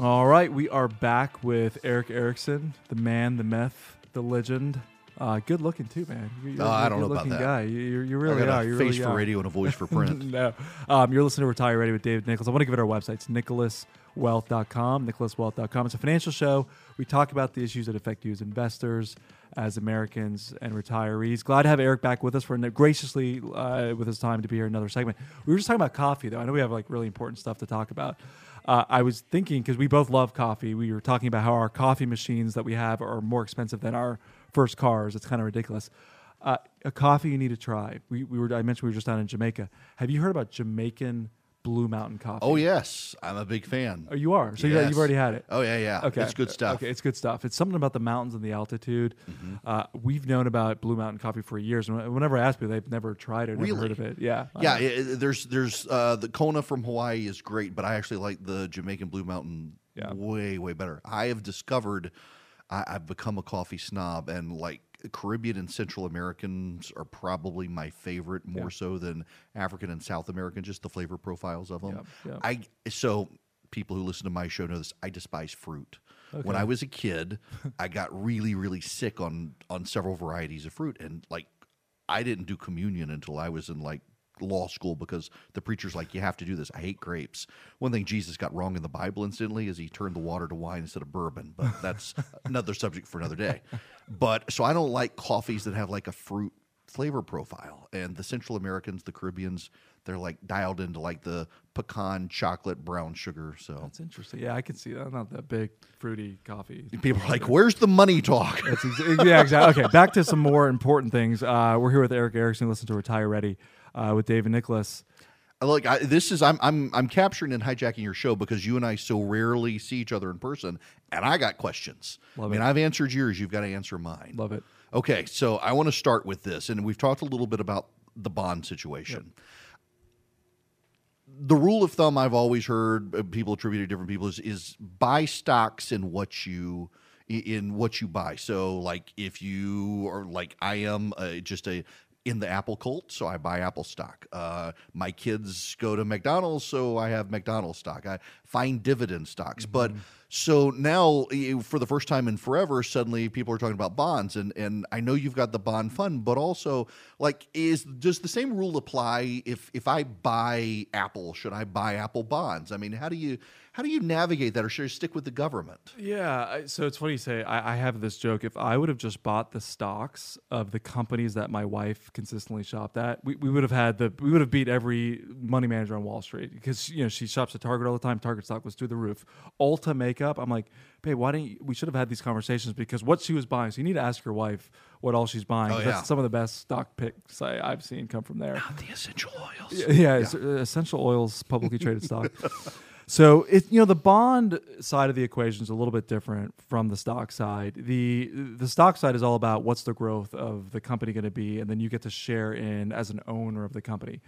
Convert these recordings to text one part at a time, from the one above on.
All right, we are back with Erick Erickson, the man, the myth, the legend. Uh, good looking too, man. You're, you're Oh, I don't know about that. guy. You, you, you I got are. a You face really for are. radio and a voice for print. no. Um, you're listening to Retire Ready with David Nicholas. I want to give it our website. It's nicholaswealth.com, nicholaswealth.com. It's a financial show. We talk about the issues that affect you as investors, as Americans, and retirees. Glad to have Erick back with us for graciously uh, with his time to be here another segment. We were just talking about coffee, though. I know we have like really important stuff to talk about. Uh, I was thinking because we both love coffee. We were talking about how our coffee machines that we have are more expensive than our first cars. It's kind of ridiculous. Uh, a coffee you need to try. We, we were I mentioned we were just down in Jamaica. Have you heard about Jamaican Blue Mountain coffee? Oh yes, I'm a big fan. Oh, you are. So Yes. you've already had it. Oh yeah, yeah. Okay, it's good stuff. Okay, it's good stuff. It's something about the mountains and the altitude. Mm-hmm. Uh, we've known about Blue Mountain Coffee for years. and Whenever I ask people, they've never tried it, never Really? heard of it. Yeah, Yeah, Uh, i- i- there's there's uh, the Kona from Hawaii is great, but I actually like the Jamaican Blue Mountain Yeah. way way better. I have discovered I, I've become a coffee snob, and like Caribbean and Central Americans are probably my favorite, more Yeah. so than African and South American. Just the flavor profiles of them. Yeah, yeah. I so people who listen to my show know this. I despise fruit. When I was a kid, I got really really sick on on several varieties of fruit, and like I didn't do communion until I was in like law school because the preacher's like, you have to do this. I hate grapes. One thing Jesus got wrong in the Bible instantly is he turned the water to wine instead of bourbon, but that's another subject for another day. But so I don't like coffees that have like a fruit flavor profile. And the Central Americans, the Caribbeans, they're like dialed into like the pecan chocolate brown sugar. So That's interesting. Yeah, I can see that. I'm not that big fruity coffee. people are like, where's the money talk? Yeah, exactly. Okay, back to some more important things. Uh, we're here with Erick Erickson. Listen to Retire Ready uh, with David Nicholas. Look, I, this is I'm I'm I'm capturing and hijacking your show because you and I so rarely see each other in person, and I got questions. Love I mean, it. I've answered yours. You've got to answer mine. Love it. Okay, so I want to start with this, and we've talked a little bit about the bond situation. The rule of thumb I've always heard uh, people attribute to different people is, is buy stocks in what you in what you buy. So, like if you are like I am uh, just a in the Apple cult, so I buy Apple stock. Uh, my kids go to McDonald's, so I have McDonald's stock. I find dividend stocks, but so now for the first time in forever, suddenly people are talking about bonds, and and I know you've got the bond fund, but also like is does the same rule apply if if I buy Apple? Should I buy Apple bonds? I mean, how do you how do you navigate that, or should you stick with the government? Yeah, so it's funny you say. I, I have this joke. If I would have just bought the stocks of the companies that my wife consistently shopped at, we, we would have had the we would have beat every money manager on Wall Street because you know she shops at Target all the time. Target stock was through the roof. Ulta makeup. I'm like, babe, why didn't you, we should have had these conversations because what she was buying. So you need to ask your wife what all she's buying. Oh, 'cause yeah. That's some of the best stock picks I, I've seen come from there. Not The essential oils. Yeah, it's, uh, essential oils, publicly traded stock. So it you know the bond side of the equation is a little bit different from the stock side. The the stock side is all about what's the growth of the company going to be, and then you get to share in as an owner of the company.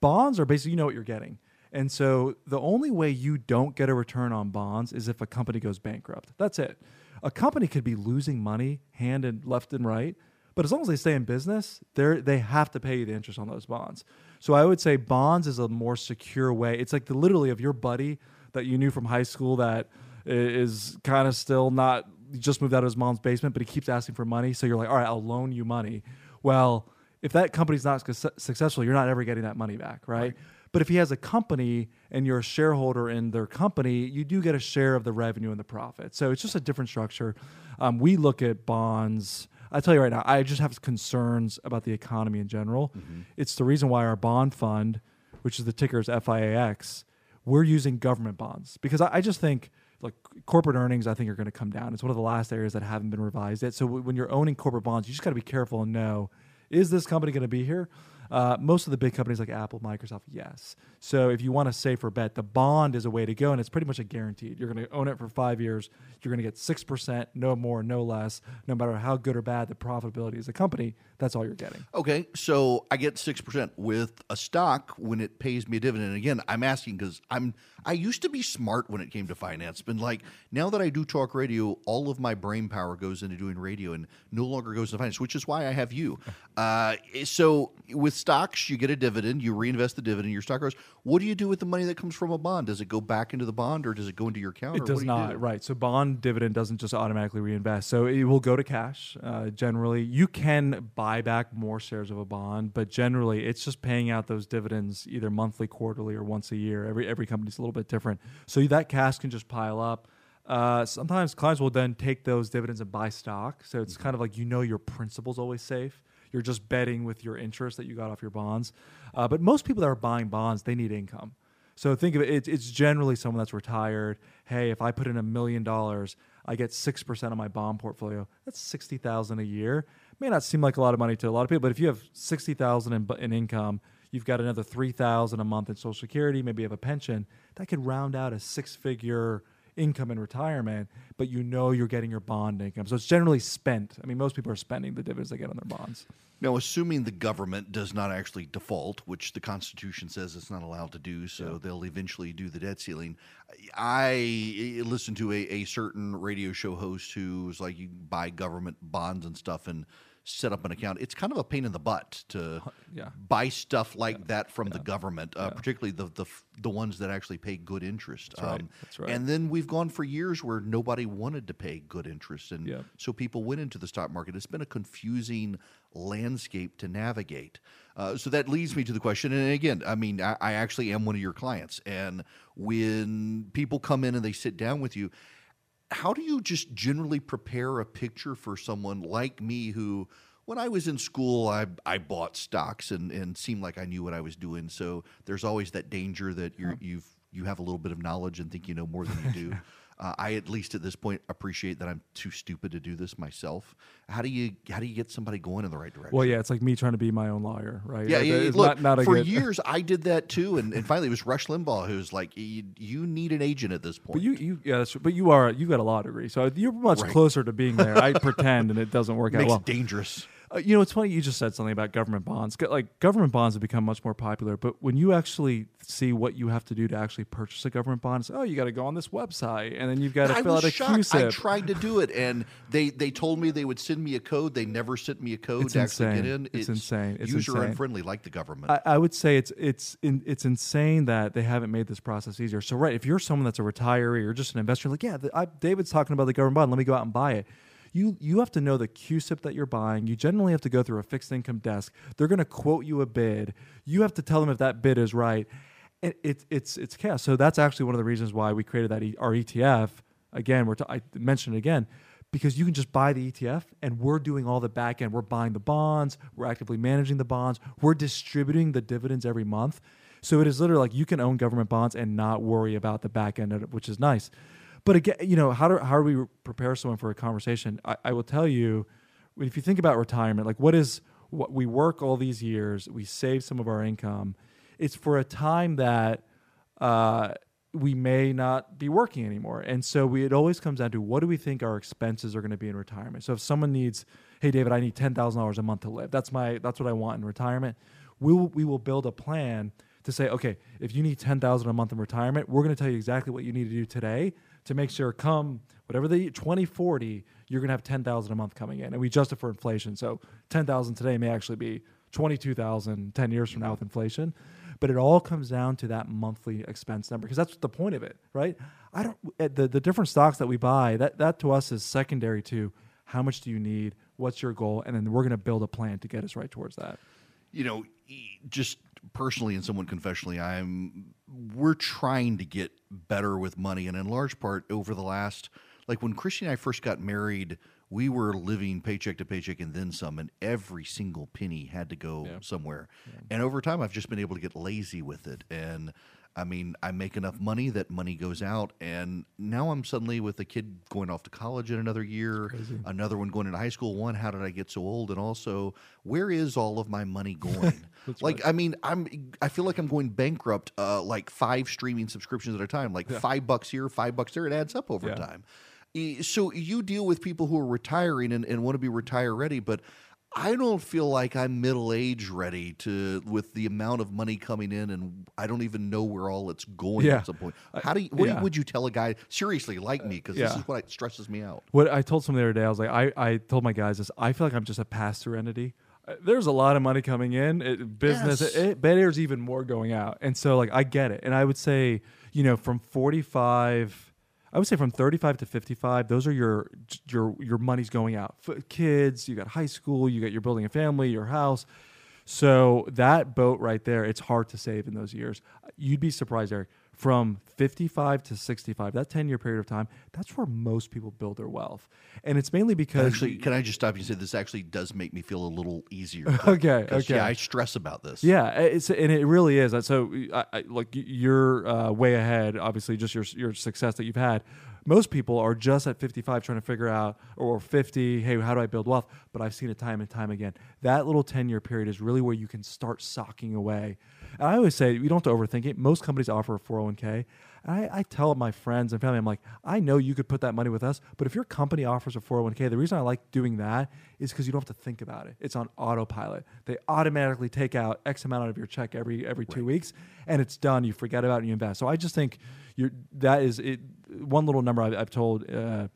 Bonds are basically you know what you're getting. And so the only way you don't get a return on bonds is if a company goes bankrupt. That's it. A company could be losing money hand and left and right, but as long as they stay in business, they they have to pay you the interest on those bonds. So I would say bonds is a more secure way. It's like the literally of your buddy that you knew from high school that is kind of still not just moved out of his mom's basement, but he keeps asking for money. So you're like, all right, I'll loan you money. Well, if that company's not suc- successful, you're not ever getting that money back, right? But if he has a company and you're a shareholder in their company, you do get a share of the revenue and the profit. So it's just a different structure. Um, we look at bonds. I tell you right now, I just have concerns about the economy in general. Mm-hmm. It's the reason why our bond fund, which is the ticker is FIAX, we're using government bonds because I, I just think like corporate earnings, I think are going to come down. It's one of the last areas that haven't been revised yet. So w- when you're owning corporate bonds, you just got to be careful and know is this company going to be here? Uh, most of the big companies like Apple, Microsoft, yes. So if you want a safer bet, the bond is a way to go, and it's pretty much a guaranteed. You're going to own it for five years. You're going to get six percent, no more, no less. No matter how good or bad the profitability is a company, that's all you're getting. Okay, so I get six percent with a stock when it pays me a dividend. Again, I'm asking because I'm I used to be smart when it came to finance, but like now that I do talk radio, all of my brain power goes into doing radio and no longer goes into finance, which is why I have you. Uh, so with stocks, you get a dividend, you reinvest the dividend, your stock grows. What do you do with the money that comes from a bond? Does it go back into the bond or does it go into your account? It does do not, do? right? So bond dividend doesn't just automatically reinvest. So it will go to cash. Uh, generally, you can buy back more shares of a bond, but generally, it's just paying out those dividends either monthly, quarterly, or once a year. Every every company's a little bit different. So that cash can just pile up. Uh, sometimes clients will then take those dividends and buy stock. So it's kind of like you know your principal's always safe. You're just betting with your interest that you got off your bonds. Uh, but most people that are buying bonds, they need income. So think of it, it's, it's generally someone that's retired. Hey, if I put in a million dollars, I get 6% of my bond portfolio. That's 60,000 a year. May not seem like a lot of money to a lot of people, but if you have 60,000 in, in income, you've got another 3,000 a month in social security, maybe you have a pension, that could round out a six-figure income in retirement, but you know you're getting your bond income. So it's generally spent. I mean, most people are spending the dividends they get on their bonds. Now, assuming the government does not actually default, which the Constitution says it's not allowed to do, so they'll eventually do the debt ceiling. I listened to a, a certain radio show host who's like, you buy government bonds and stuff and set up an account. It's kind of a pain in the butt to Yeah. buy stuff like that from the government, uh, particularly the, the the ones that actually pay good interest. Um, right. That's right. And then we've gone for years where nobody wanted to pay good interest, and Yeah. so people went into the stock market. It's been a confusing landscape to navigate. Uh, so that leads me to the question. And again, I mean, I, I actually am one of your clients. And when people come in and they sit down with you, how do you just generally prepare a picture for someone like me who when I was in school I, I bought stocks and, and seemed like I knew what I was doing. So there's always that danger that you're you've you have a little bit of knowledge and think you know more than you do. Uh, I at least at this point appreciate that I'm too stupid to do this myself. How do you how do you get somebody going in the right direction? Well, yeah, it's like me trying to be my own lawyer, right? Yeah, yeah. Look, not, not for good, years I did that too, and, and finally it was Rush Limbaugh who's like, you, you need an agent at this point. But you, you, yeah. But you are, you got a law degree, so you're much Right. closer to being there. I pretend, and it doesn't work out well. dangerous. Uh, you know, it's funny you just said something about government bonds. Like government bonds have become much more popular, but when you actually see what you have to do to actually purchase a government bond, it's oh, you got to go on this website, and then you've got to fill out a shocked. I tried to do it, and they they told me they would send me a code. They never sent me a code It's to actually get insane. in. It's insane. It's user insane. unfriendly, like the government. I, I would say it's it's in, it's insane that they haven't made this process easier. So right, if you're someone that's a retiree or just an investor, like yeah, the, I, David's talking about the government bond. Let me go out and buy it. You you have to know the CUSIP that you're buying. You generally have to go through a fixed income desk. They're going to quote you a bid. You have to tell them if that bid is right. And it, it's it's chaos. So that's actually one of the reasons why we created that e, our ETF. Again, we're t- I mentioned it again because you can just buy the ETF and we're doing all the back end. We're buying the bonds, we're actively managing the bonds, we're distributing the dividends every month. So it is literally like you can own government bonds and not worry about the back end, it, which is nice. But again, you know, how do how do we prepare someone for a conversation? I, I will tell you, if you think about retirement, like what is what we work all these years, we save some of our income. It's for a time that uh, we may not be working anymore. And so we, it always comes down to what do we think our expenses are going to be in retirement. So if someone needs, hey David, I need ten thousand dollars a month to live. That's my that's what I want in retirement. We will, we will build a plan to say, okay, if you need ten thousand a month in retirement, we're going to tell you exactly what you need to do today to make sure come whatever the 2040 you're going to have 10,000 a month coming in and we adjust it for inflation. So 10,000 today may actually be 22,000 10 years from now with inflation. But it all comes down to that monthly expense number because that's the point of it right? I don't uh, the, the different stocks that we buy that that to us is secondary to how much do you need what's your goal and then we're going to build a plan to get us right towards that. You know, just personally and somewhat confessionally, I'm we're trying to get better with money, and in large part over the last, like when Christy and I first got married, we were living paycheck to paycheck and then some, and every single penny had to go somewhere. And over time, I've just been able to get lazy with it, and I mean, I make enough money that money goes out, and now I'm suddenly with a kid going off to college in another year, another one going into high school. One, how did I get so old? And also, where is all of my money going? like, I mean, I'm I feel like I'm going bankrupt. Uh, like five streaming subscriptions at a time, like five bucks here, five bucks there. It adds up over Yeah. time. So you deal with people who are retiring and, and want to be retire ready, but I don't feel like I'm middle age ready to with the amount of money coming in, and I don't even know where all it's going Yeah. at some point. Uh, How do you, what yeah. would you tell a guy seriously like me? Uh, because this is what stresses me out. What I told someone the other day, I was like, I, I told my guys this. I feel like I'm just a pass through entity. Uh, there's a lot of money coming in. It, business, Yes. it, there's even more going out, and so like I get it. And I would say, you know, from 45, I would say from 35 to 55, those are your your your money's going out. F- kids, you got high school, you got you're building a family, your house. So that boat right there, it's hard to save in those years. You'd be surprised, Erick. From 55 to 65, that 10 year period of time, that's where most people build their wealth. And it's mainly because Actually, can I just stop you and say this actually does make me feel a little easier? okay okay. Yeah, I stress about this. Yeah, it's and it really is. So, I, I, like you're uh, way ahead. Obviously, just your your success that you've had. Most people are just at 55 trying to figure out, or 50. Hey, how do I build wealth? But I've seen it time and time again. That little 10 year period is really where you can start socking away. And I always say you don't have to overthink it. Most companies offer a 401k. And I, I tell my friends and family, I'm like, I know you could put that money with us, but if your company offers a 401k, the reason I like doing that is because you don't have to think about it. It's on autopilot. They automatically take out X amount out of your check every every two weeks, and it's done. You forget about it and you invest. So I just think you're that is it. One little number I've, I've told. Uh,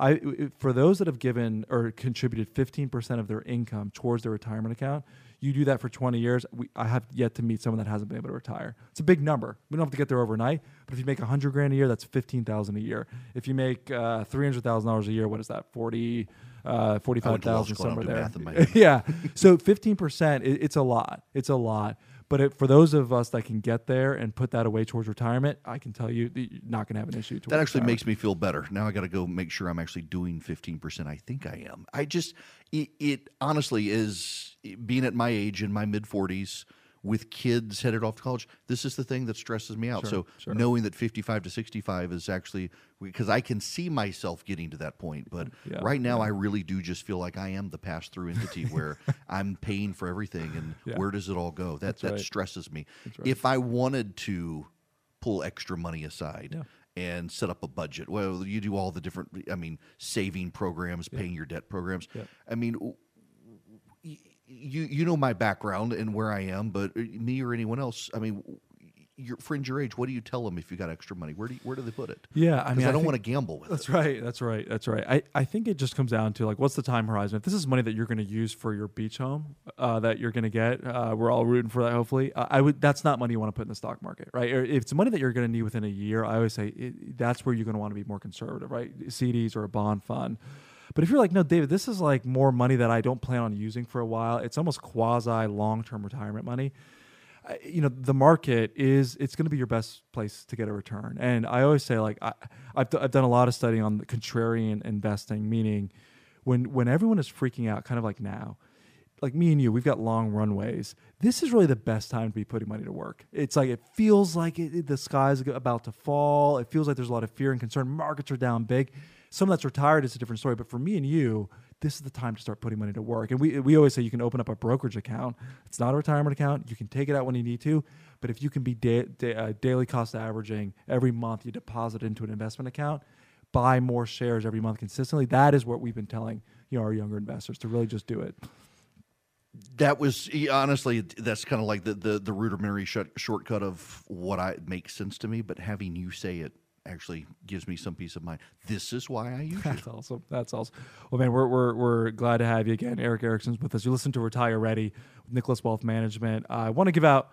I, for those that have given or contributed 15% of their income towards their retirement account, you do that for 20 years. We, I have yet to meet someone that hasn't been able to retire. It's a big number. We don't have to get there overnight, but if you make 100 grand a year, that's 15,000 a year. If you make uh, $300,000 a year, what is that? 40, uh, 45,000 school. I don't somewhere there. math in my yeah. So 15%, it, it's a lot. It's a lot. But it, for those of us that can get there and put that away towards retirement, I can tell you that you're not going to have an issue. That actually makes me feel better. Now I got to go make sure I'm actually doing 15%. I think I am. I just, it, it honestly is being at my age in my mid 40s with kids headed off to college. This is the thing that stresses me out. so sure. knowing that 55 to 65 is actually, because I can see myself getting to that point. But Yeah, right now, I really do just feel like I am the pass through entity where I'm paying for everything. And Yeah. where does it all go? That, that right. stresses me. right. If I wanted to pull extra money aside, Yeah. and set up a budget. Well, you do all the different, I mean, saving programs, paying your debt programs. Yeah. I mean, you you know my background and where I am, but uh, me or anyone else, I mean, your friends your age, what do you tell them if you got extra money? Where do you, where do they put it? Yeah, I mean, I, don't think- want to gamble with That's it. right. That's right. That's right. I, I think it just comes down to like, what's the time horizon? If this is money that you're going to use for your beach home, uh, that you're going to get, uh, we're all rooting for that. Hopefully, uh, I would. That's not money you want to put in the stock market, right? Or if it's money that you're going to need within a year, I always say it, that's where you're going to want to be more conservative, right? CDs or a bond fund. But if you're like, no, David, this is like more money that I don't plan on using for a while. It's almost quasi long term retirement money. You know the market is it's going to be your best place to get a return. And i always say like I, I've, d- I've done a lot of study on contrarian investing meaning when when everyone is freaking out kind of like now like me and you we've got long runways. This is really the best time to be putting money to work. It's like it feels like it- the sky's about to fall. It feels like there's a lot of fear and concern. Markets are down big someone that's retired is a different story but for me and you this is the time to start putting money to work. And we, we always say you can open up a brokerage account. It's not a retirement account. You can take it out when you need to. But if you can be da- da- uh, daily cost averaging every month, you deposit into an investment account, buy more shares every month consistently. That is what we've been telling you know our younger investors to really just do it. That was honestly, that's kind of like the the, the rudimentary short, shortcut of what I makes sense to me. But having you say it actually gives me some peace of mind. This is why I use it. That's awesome. That's awesome. Well, man, we're, we're, we're glad to have you again. Erick Erickson's with us. You listen to Retire Ready with Nicholas Wealth Management. I want to give out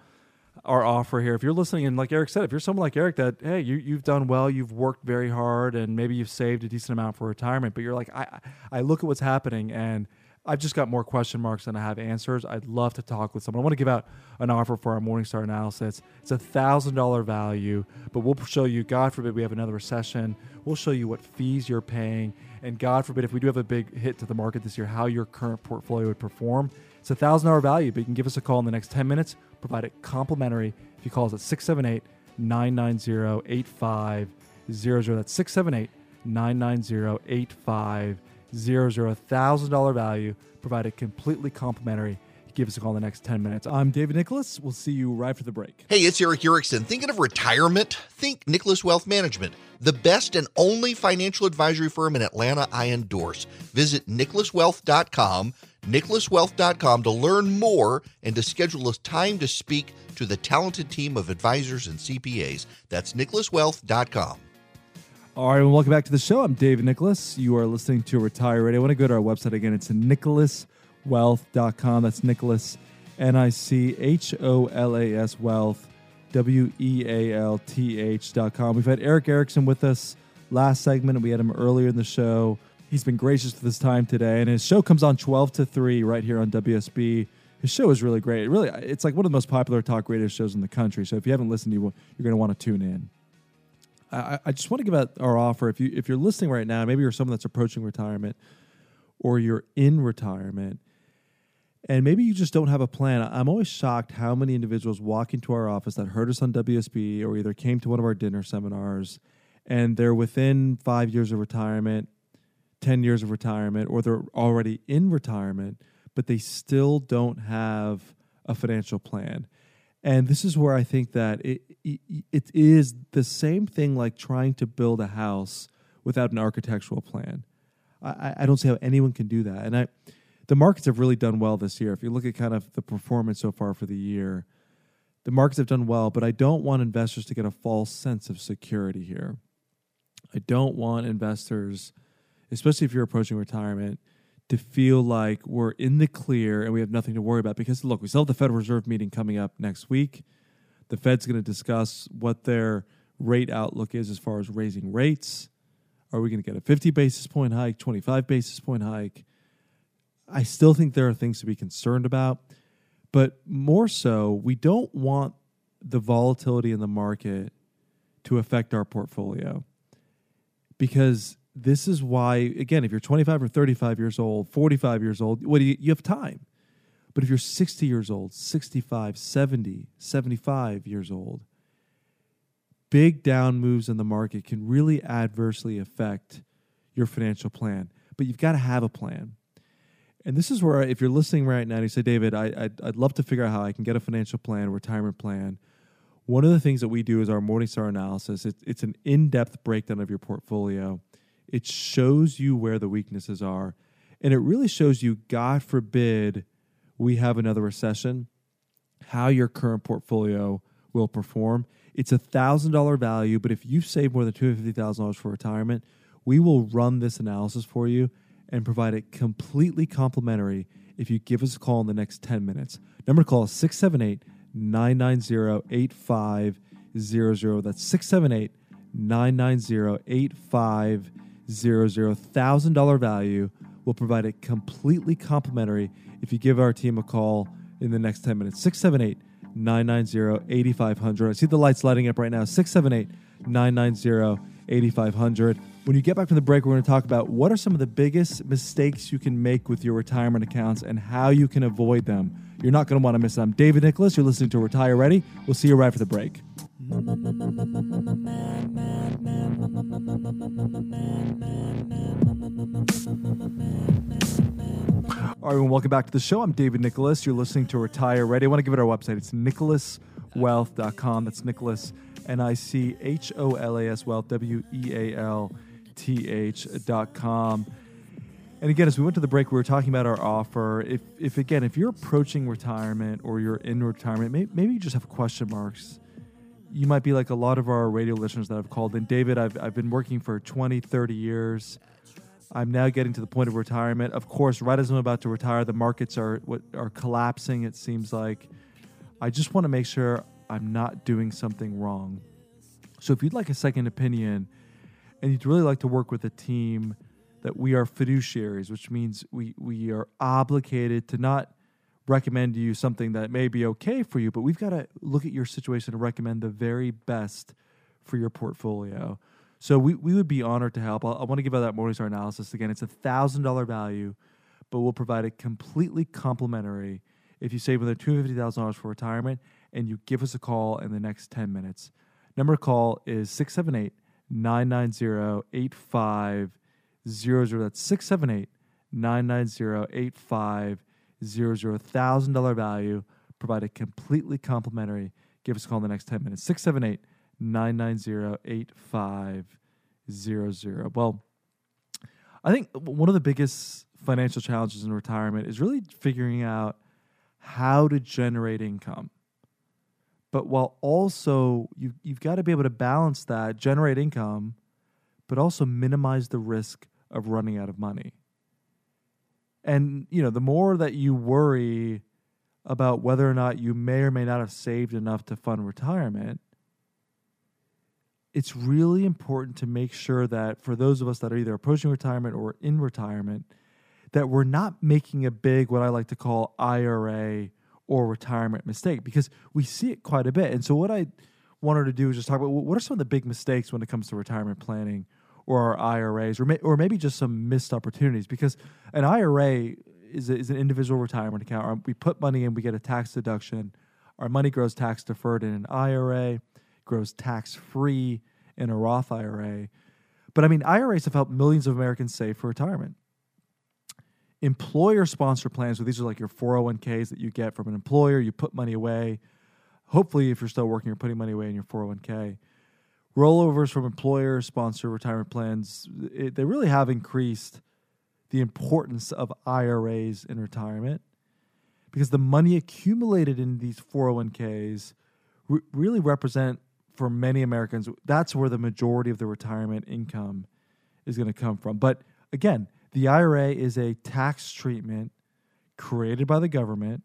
our offer here. If you're listening, and like Erick said, if you're someone like Erick that, hey, you, you've done well, you've worked very hard, and maybe you've saved a decent amount for retirement, but you're like, I, I look at what's happening and I've just got more question marks than I have answers. I'd love to talk with someone. I want to give out an offer for our Morningstar analysis. It's a thousand dollar value, but we'll show you. God forbid we have another recession. We'll show you what fees you're paying, and God forbid if we do have a big hit to the market this year, how your current portfolio would perform. It's a thousand dollar value, but you can give us a call in the next ten minutes. Provide it complimentary if you call us at 678 990 8500. That's 678 990 8500 zero zero thousand dollar value provided completely complimentary give us a call in the next 10 minutes i'm david nicholas we'll see you right after the break Hey, it's Erick Erickson. Thinking of retirement? Think Nicholas Wealth Management, the best and only financial advisory firm in Atlanta I endorse. Visit nicholaswealth.com, nicholaswealth.com to learn more and to schedule a time to speak to the talented team of advisors and CPAs. That's nicholaswealth.com. all right and welcome back to the show i'm Dave nicholas you are listening to retire ready i want to go to our website again it's wealth.com. That's Nicholas, N I C H O L A S wealth, W E A L T H.com. We've had Erick Erickson with us last segment, and we had him earlier in the show. He's been gracious with his time today, and his show comes on 12 to 3 right here on WSB. His show is really great. It really, it's like one of the most popular talk radio shows in the country. So if you haven't listened, you you're going to want to tune in. I, I just want to give out our offer. If you if you're listening right now, maybe you're someone that's approaching retirement, or you're in retirement, and maybe you just don't have a plan. I'm always shocked how many individuals walk into our office that heard us on WSB or either came to one of our dinner seminars, and they're within five years of retirement, ten years of retirement, or they're already in retirement, but they still don't have a financial plan. And this is where I think that it, it, it is the same thing like trying to build a house without an architectural plan. I, I don't see how anyone can do that. And I, the markets have really done well this year. If you look at kind of the performance so far for the year, the markets have done well, but I don't want investors to get a false sense of security here. I don't want investors, especially if you're approaching retirement, to feel like we're in the clear and we have nothing to worry about. Because look, we still have the Federal Reserve meeting coming up next week. The Fed's going to discuss what their rate outlook is as far as raising rates. Are we going to get a 50 basis point hike, 25 basis point hike? I still think there are things to be concerned about, but more so, we don't want the volatility in the market to affect our portfolio because this is why again if you're 25 or 35 years old 45 years old what do you, you have time. But if you're 60 years old 65 70 75 years old big down moves in the market can really adversely affect your financial plan. But you've got to have a plan. And this is where if you're listening right now and you say david I, I'd, I'd love to figure out how i can get a financial plan retirement plan. One of the things that we do is our morningstar analysis. It, it's an in-depth breakdown of your portfolio it shows you where the weaknesses are. And it really shows you, God forbid, we have another recession, how your current portfolio will perform. It's a thousand dollar value, but if you save more than two hundred fifty thousand dollars for retirement, we will run this analysis for you and provide it completely complimentary if you give us a call in the next 10 minutes. Number to call is 678 990 8500. That's 678 990 8500 zero zero thousand dollar value. We'll provide it completely complimentary if you give our team a call in the next 10 minutes. 678 990 8500. I see the lights lighting up right now. 678 990 8500. When you get back from the break, we're going to talk about what are some of the biggest mistakes you can make with your retirement accounts and how you can avoid them. You're not going to want to miss. I'm David Nicholas. You're listening to Retire Ready. We'll see you right after the break. All right, well, welcome back to the show. I'm David Nicholas. You're listening to Retire Ready. I want to give it our website. It's nicholaswealth.com. That's Nicholas, N I C H O L A S Wealth, W E A L T H.com. And again, as we went to the break, we were talking about our offer. If, if again, if you're approaching retirement or you're in retirement, maybe, maybe you just have question marks. You might be like a lot of our radio listeners that have called in. David, I've, I've been working for 20, 30 years. I'm now getting to the point of retirement. Of course, right as I'm about to retire, the markets are what are collapsing. It seems like I just want to make sure I'm not doing something wrong. So, if you'd like a second opinion, and you'd really like to work with a team that we are fiduciaries, which means we we are obligated to not recommend to you something that may be okay for you, but we've got to look at your situation and recommend the very best for your portfolio. So we, we would be honored to help. i i want to give out that Morningstar analysis again. It's a thousand dollar value, but we'll provide it completely complimentary if you save another two hundred fifty thousand dollars for retirement and you give us a call in the next ten minutes. Number call is 678 990 8500. That's 678 990 8500. Thousand dollar value, provided completely complimentary. Give us a call in the next ten minutes. 678 990 8500. Well, I think one of the biggest financial challenges in retirement is really figuring out how to generate income. But while also you, you've got to be able to balance that, generate income, but also minimize the risk of running out of money. And you know, the more that you worry about whether or not you may or may not have saved enough to fund retirement, it's really important to make sure that for those of us that are either approaching retirement or in retirement, that we're not making a big, what I like to call IRA or retirement mistake, because we see it quite a bit. And so, what I wanted to do is just talk about what are some of the big mistakes when it comes to retirement planning or our IRAs, or, may, or maybe just some missed opportunities, because an IRA is, a, is an individual retirement account. We put money in, we get a tax deduction. Our money grows tax deferred in an IRA, grows tax free in a Roth IRA. But I mean, IRAs have helped millions of Americans save for retirement. Employer sponsored plans, so these are like your 401ks that you get from an employer, you put money away. Hopefully, if you're still working, you're putting money away in your 401k. Rollovers from employer sponsored retirement plans, it, they really have increased the importance of IRAs in retirement because the money accumulated in these 401ks re- really represent for many Americans that's where the majority of the retirement income is going to come from. But again, the IRA is a tax treatment created by the government.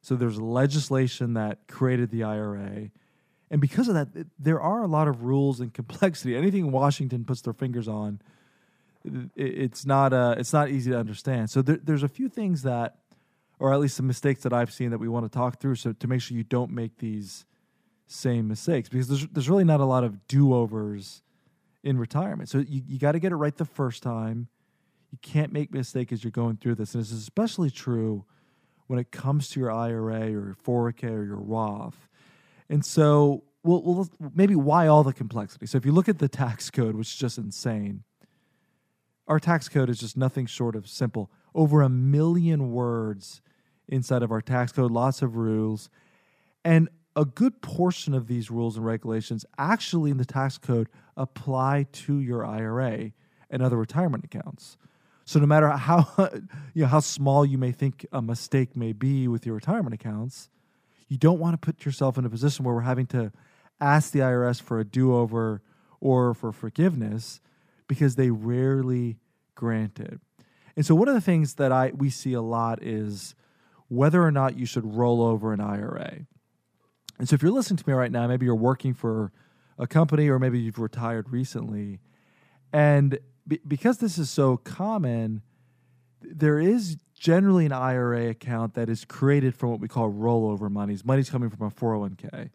So there's legislation that created the IRA. And because of that, there are a lot of rules and complexity. Anything Washington puts their fingers on it's not uh, it's not easy to understand. So there, there's a few things that, or at least some mistakes that I've seen that we want to talk through, so to make sure you don't make these same mistakes because there's there's really not a lot of do overs in retirement. So you, you got to get it right the first time. You can't make mistake as you're going through this, and it's especially true when it comes to your IRA or your 401k or your Roth. And so, well, well, maybe why all the complexity? So if you look at the tax code, which is just insane our tax code is just nothing short of simple. Over a million words inside of our tax code, lots of rules. And a good portion of these rules and regulations actually in the tax code apply to your IRA and other retirement accounts. So no matter how you know how small you may think a mistake may be with your retirement accounts, you don't want to put yourself in a position where we're having to ask the IRS for a do-over or for forgiveness because they rarely grant it. And so one of the things that I we see a lot is whether or not you should roll over an IRA. And so if you're listening to me right now, maybe you're working for a company or maybe you've retired recently, and be, because this is so common, there is generally an IRA account that is created from what we call rollover monies. Money's coming from a 401k.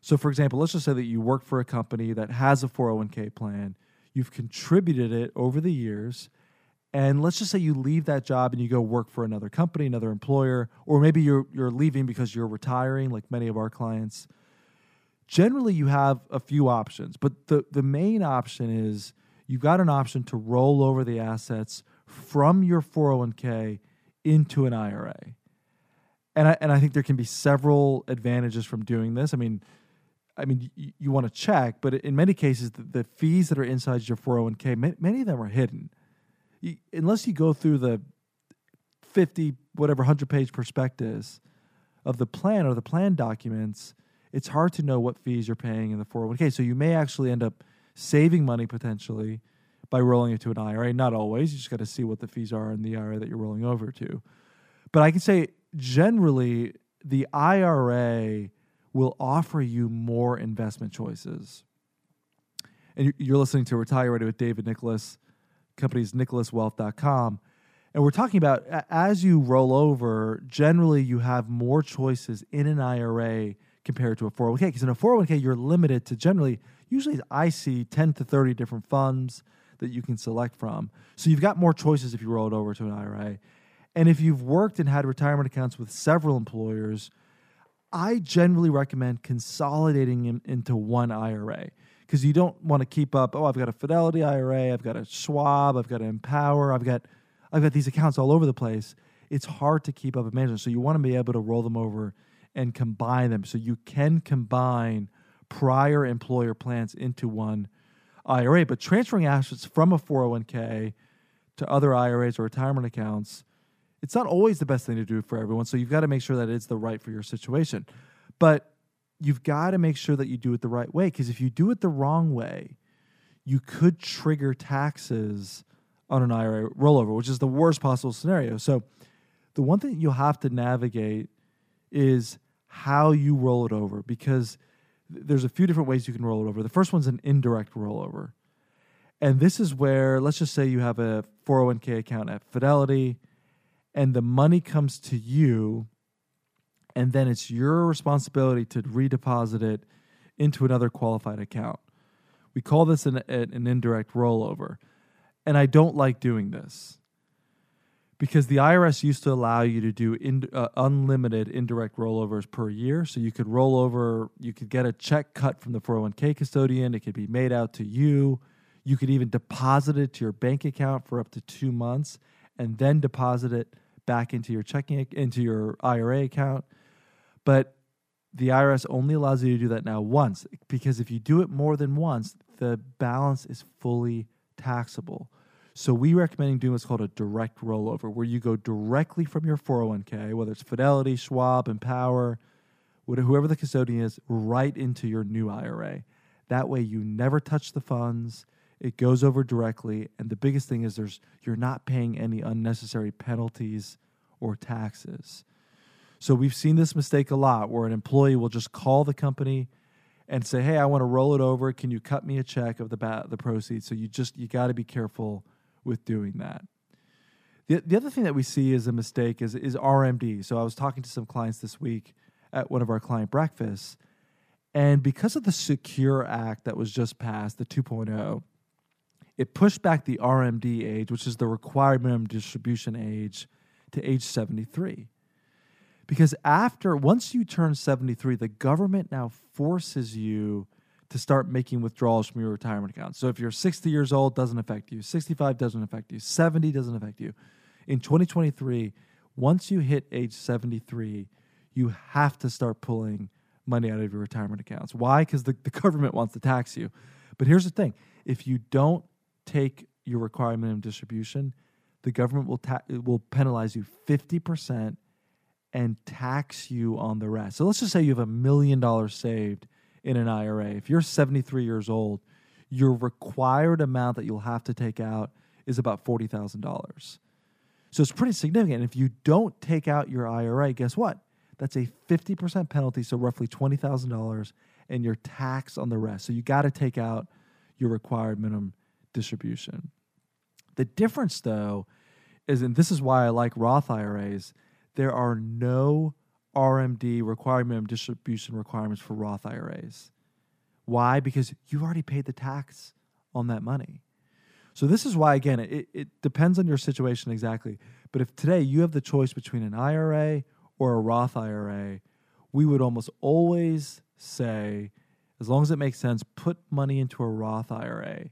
So, for example, let's just say that you work for a company that has a 401k plan you've contributed it over the years and let's just say you leave that job and you go work for another company another employer or maybe you're you're leaving because you're retiring like many of our clients generally you have a few options but the the main option is you've got an option to roll over the assets from your 401k into an IRA and I, and I think there can be several advantages from doing this I mean I mean, you, you want to check, but in many cases, the, the, fees that are inside your 401k, many, of them are hidden. You, unless you go through the 50, whatever, 100 page prospectus of the plan or the plan documents, it's hard to know what fees you're paying in the 401k. So you may actually end up saving money potentially by rolling it to an IRA. Not always. You just got to see what the fees are in the IRA that you're rolling over to. But I can say generally, the IRA will offer you more investment choices. And you're listening to Retire Ready with David Nicholas, company's nicholaswealth.com. And we're talking about as you roll over, generally you have more choices in an IRA compared to a 401k. Because in a 401k, you're limited to generally, usually I see 10 to 30 different funds that you can select from. So you've got more choices if you roll it over to an IRA. And if you've worked and had retirement accounts with several employers, I generally recommend consolidating them into one IRA because you don't want to keep up. Oh, I've got a Fidelity IRA, I've got a Schwab, I've got an Empower, I've got I've got these accounts all over the place. It's hard to keep up with management, so you want to be able to roll them over and combine them. So you can combine prior employer plans into one IRA, but transferring assets from a 401k to other IRAs or retirement accounts it's not always the best thing to do for everyone. So you've got to make sure that it's the right for your situation. But you've got to make sure that you do it the right way because if you do it the wrong way, you could trigger taxes on an IRA rollover, which is the worst possible scenario. So, the one thing you'll have to navigate is how you roll it over because there's a few different ways you can roll it over. The first one's an indirect rollover. And this is where, let's just say you have a 401k account at Fidelity and the money comes to you, and then it's your responsibility to redeposit it into another qualified account. We call this an, an indirect rollover. And I don't like doing this because the IRS used to allow you to do in, uh, unlimited indirect rollovers per year. So you could roll over, you could get a check cut from the 401k custodian, it could be made out to you. You could even deposit it to your bank account for up to two months and then deposit it back into your checking into your IRA account. But the IRS only allows you to do that now once because if you do it more than once, the balance is fully taxable. So we recommend doing what's called a direct rollover, where you go directly from your 401k, whether it's Fidelity, Schwab, Empower, whoever the custodian is, right into your new IRA. That way, you never touch the funds. It goes over directly, and the biggest thing is there's you're not paying any unnecessary penalties or taxes. So we've seen this mistake a lot, where an employee will just call the company and say, "Hey, I want to roll it over. Can you cut me a check of the ba- the proceeds?" So you just you got to be careful with doing that. The, the other thing that we see as a mistake is, is RMD. So I was talking to some clients this week at one of our client breakfasts, and because of the Secure Act that was just passed, the 2.0, it pushed back the RMD age, which is the required minimum distribution age, to age 73. Because after, once you turn 73, the government now forces you to start making withdrawals from your retirement account. So if you're 60 years old, doesn't affect you. 65 doesn't affect you. 70 doesn't affect you. In 2023, once you hit age 73, you have to start pulling money out of your retirement accounts. Why? Because the, the government wants to tax you. But here's the thing if you don't take your required minimum distribution, the government will ta- will penalize you 50% and tax you on the rest. So let's just say you have a million dollars saved in an IRA. If you're 73 years old, your required amount that you'll have to take out is about $40,000. So it's pretty significant. If you don't take out your IRA, guess what? That's a 50% penalty, so roughly $20,000, and your tax on the rest. So you got to take out your required minimum distribution. The difference, though, is, and this is why I like Roth IRAs, there are no RMD required minimum distribution requirements for Roth IRAs. Why? Because you've already paid the tax on that money. So this is why, again, it, it depends on your situation exactly. But if today you have the choice between an IRA or a Roth IRA, we would almost always say, as long as it makes sense, put money into a Roth IRA.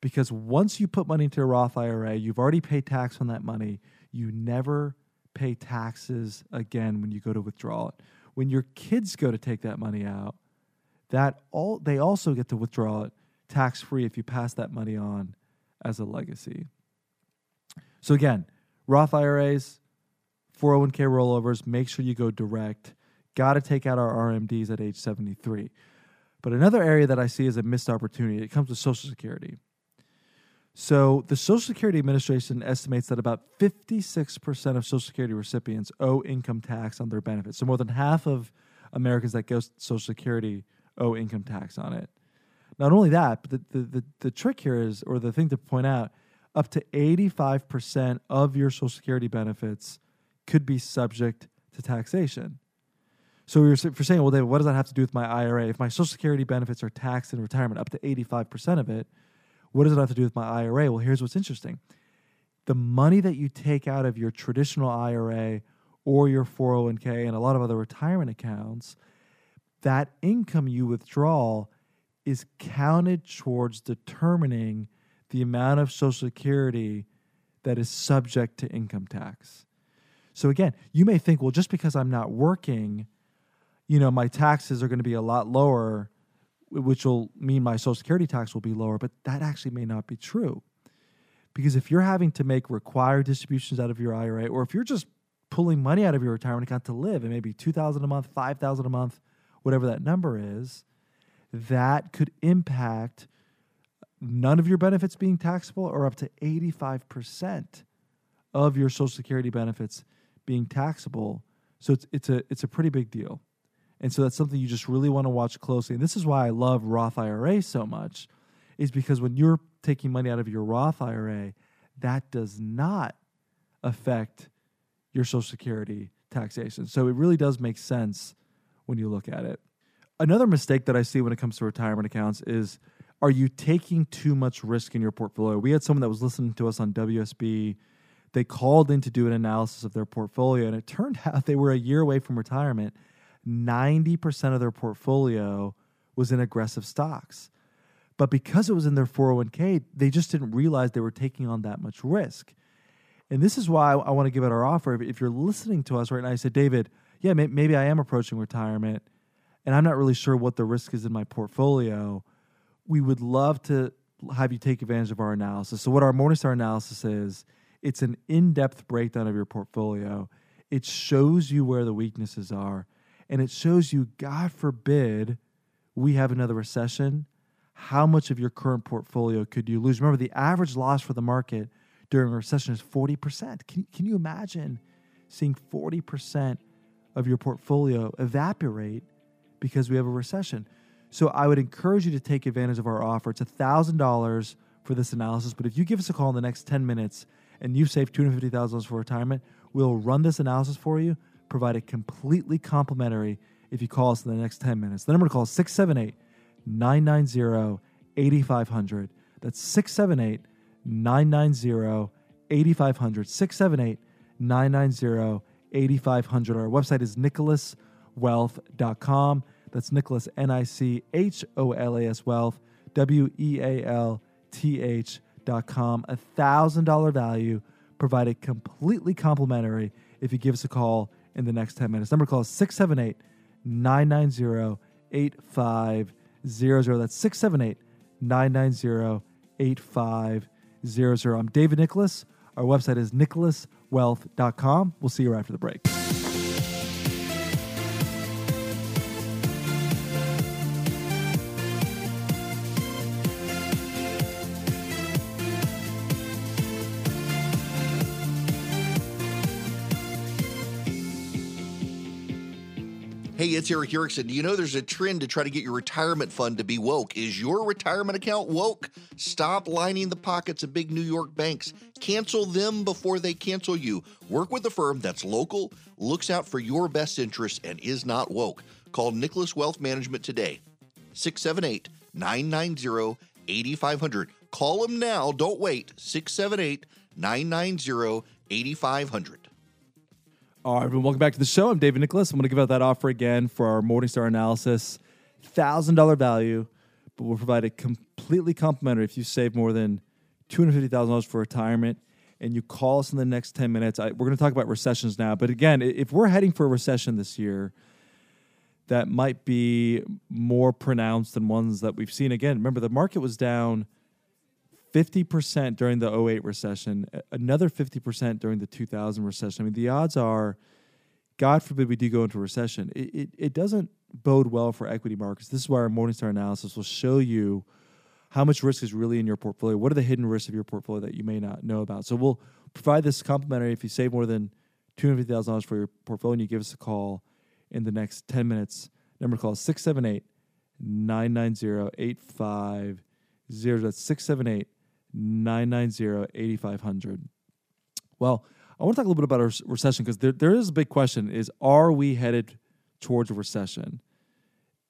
Because once you put money into a Roth IRA, you've already paid tax on that money. You never pay taxes again when you go to withdraw it. When your kids go to take that money out, that all they also get to withdraw it tax free if you pass that money on as a legacy. So again, Roth IRAs, 401k rollovers, make sure you go direct. Got to take out our RMDs at age 73. But another area that I see as a missed opportunity, it comes with Social Security. So the Social Security Administration estimates that about 56% of Social Security recipients owe income tax on their benefits. So more than half of Americans that get Social Security owe income tax on it. Not only that, but the, the, the, the trick here is, or the thing to point out, up to 85% of your Social Security benefits could be subject to taxation. So we're if you're saying, well, David, what does that have to do with my IRA? If my Social Security benefits are taxed in retirement, up to 85% of it, what does it have to do with my IRA? Well, here's what's interesting the money that you take out of your traditional IRA or your 401k and a lot of other retirement accounts, that income you withdraw is counted towards determining the amount of Social Security that is subject to income tax. So again, you may think, well, just because I'm not working, you know, my taxes are going to be a lot lower which will mean my social security tax will be lower, but that actually may not be true. Because if you're having to make required distributions out of your IRA, or if you're just pulling money out of your retirement account to live, and maybe 2000 a month, 5000 a month, whatever that number is, that could impact none of your benefits being taxable or up to 85% of your social security benefits being taxable. So it's it's a it's a pretty big deal. And so that's something you just really want to watch closely. And this is why I love Roth IRA so much is because when you're taking money out of your Roth IRA, that does not affect your social security taxation. So it really does make sense when you look at it. Another mistake that I see when it comes to retirement accounts is are you taking too much risk in your portfolio? We had someone that was listening to us on WSB. They called in to do an analysis of their portfolio, and it turned out they were a year away from retirement. 90% of their portfolio was in aggressive stocks. But because it was in their 401k, they just didn't realize they were taking on that much risk. And this is why I want to give it our offer. If you're listening to us right now, I said, David, yeah, maybe I am approaching retirement and I'm not really sure what the risk is in my portfolio. We would love to have you take advantage of our analysis. So, what our Morningstar analysis is, it's an in depth breakdown of your portfolio. It shows you where the weaknesses are, and it shows you, God forbid, we have another recession. How much of your current portfolio could you lose? Remember, the average loss for the market during a recession is 40%. Can, can you imagine seeing 40% of your portfolio evaporate because we have a recession? So I would encourage you to take advantage of our offer. It's $1,000 for this analysis, but if you give us a call in the next 10 minutes and you've saved $250,000 for retirement, we'll run this analysis for you, provide it completely complimentary if you call us in the next 10 minutes. The number to call is 678 990 8500. That's 678 990 8500. 678 990 8500. Our website is nicholaswealth.com. That's Nicholas, N I C H O L A S Wealth, W E A L T H dot com. A $1,000 value provided completely complimentary if you give us a call in the next 10 minutes. Number call is 678 990 8500. That's 678 990 8500. I'm David Nicholas. Our website is nicholaswealth.com. We'll see you right after the break. It's Erick Erickson. Do you know there's a trend to try to get your retirement fund to be woke? Is your retirement account woke? Stop lining the pockets of big New York banks. Cancel them before they cancel you. Work with a firm that's local, looks out for your best interests, and is not woke. Call Nicholas Wealth Management today. 678 990 8500. Call them now. Don't wait. 678 990 8500. All right, everyone, welcome back to the show. I'm David Nicholas. I'm going to give out that offer again for our Morningstar analysis. $1,000 value, but we'll provide it completely complimentary if you save more than $250,000 for retirement and you call us in the next 10 minutes. I, we're going to talk about recessions now. But again, if we're heading for a recession this year, that might be more pronounced than ones that we've seen. Again, remember, the market was down – 50% during the 08 recession, another 50% during the 2000 recession. I mean, the odds are, God forbid we do go into recession, it, it, it doesn't bode well for equity markets. This is why our Morningstar analysis will show you how much risk is really in your portfolio. What are the hidden risks of your portfolio that you may not know about? So we'll provide this complimentary if you save more than $250,000 for your portfolio and you give us a call in the next 10 minutes. Number to call is 678 990 8500. That's 678 990 8500. Well, I want to talk a little bit about our recession because there, there is a big question is are we headed towards a recession?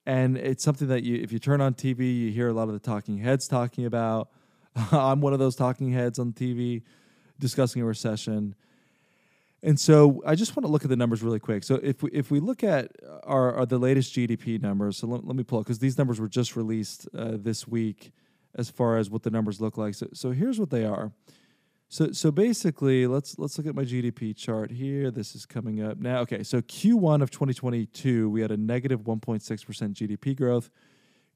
And it's something that you if you turn on TV, you hear a lot of the talking heads talking about. I'm one of those talking heads on TV discussing a recession. And so I just want to look at the numbers really quick. So if we, if we look at our, our the latest GDP numbers, so let, let me pull because these numbers were just released uh, this week as far as what the numbers look like. So, so here's what they are. So, so basically, let's let's look at my GDP chart here. This is coming up now. Okay, so Q1 of 2022, we had a negative 1.6% GDP growth.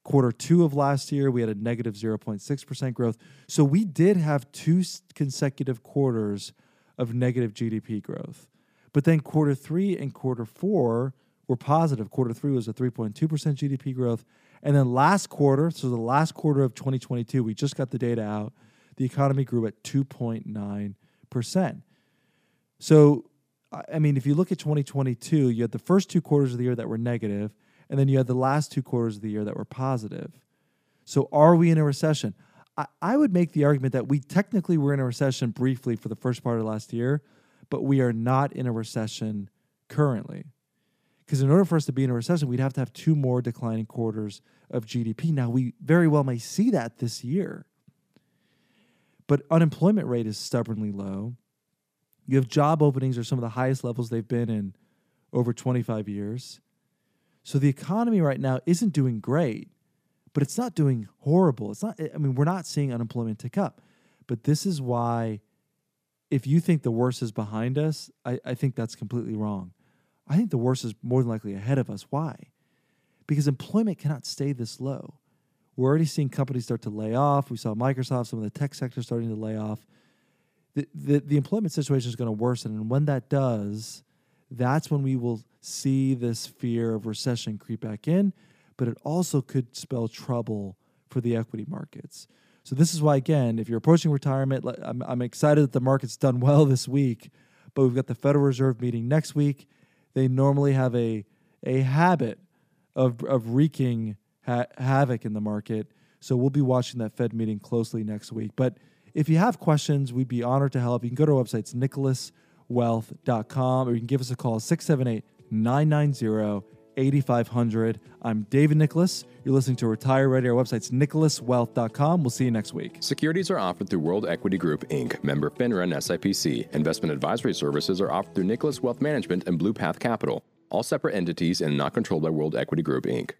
Quarter two of last year, we had a negative 0.6% growth. So we did have two consecutive quarters of negative GDP growth. But then quarter three and quarter four were positive. Quarter three was a 3.2% GDP growth, And then last quarter, so the last quarter of 2022, we just got the data out. The economy grew at 2.9%. So, I mean, if you look at 2022, you had the first two quarters of the year that were negative, and then you had the last two quarters of the year that were positive. So, are we in a recession? I, I would make the argument that we technically were in a recession briefly for the first part of last year, but we are not in a recession currently. Because in order for us to be in a recession, we'd have to have two more declining quarters of GDP. Now, we very well may see that this year. But unemployment rate is stubbornly low. You have job openings are some of the highest levels they've been in over 25 years. So the economy right now isn't doing great, but it's not doing horrible. It's not I mean, we're not seeing unemployment tick up. But this is why if you think the worst is behind us, I, I think that's completely wrong. I think the worst is more than likely ahead of us. Why? Because employment cannot stay this low. We're already seeing companies start to lay off. We saw Microsoft, some of the tech sector starting to lay off. The, the, the employment situation is going to worsen. And when that does, that's when we will see this fear of recession creep back in. But it also could spell trouble for the equity markets. So, this is why, again, if you're approaching retirement, I'm, I'm excited that the market's done well this week, but we've got the Federal Reserve meeting next week they normally have a a habit of of wreaking ha- havoc in the market. So we'll be watching that Fed meeting closely next week. But if you have questions, we'd be honored to help. You can go to our website, nicholaswealth.com, or you can give us a call, 678 990 8500. I'm David Nicholas. You're listening to Retire Ready. Our website's nicholaswealth.com. We'll see you next week. Securities are offered through World Equity Group, Inc., member FINRA and SIPC. Investment advisory services are offered through Nicholas Wealth Management and Blue Path Capital, all separate entities and not controlled by World Equity Group, Inc.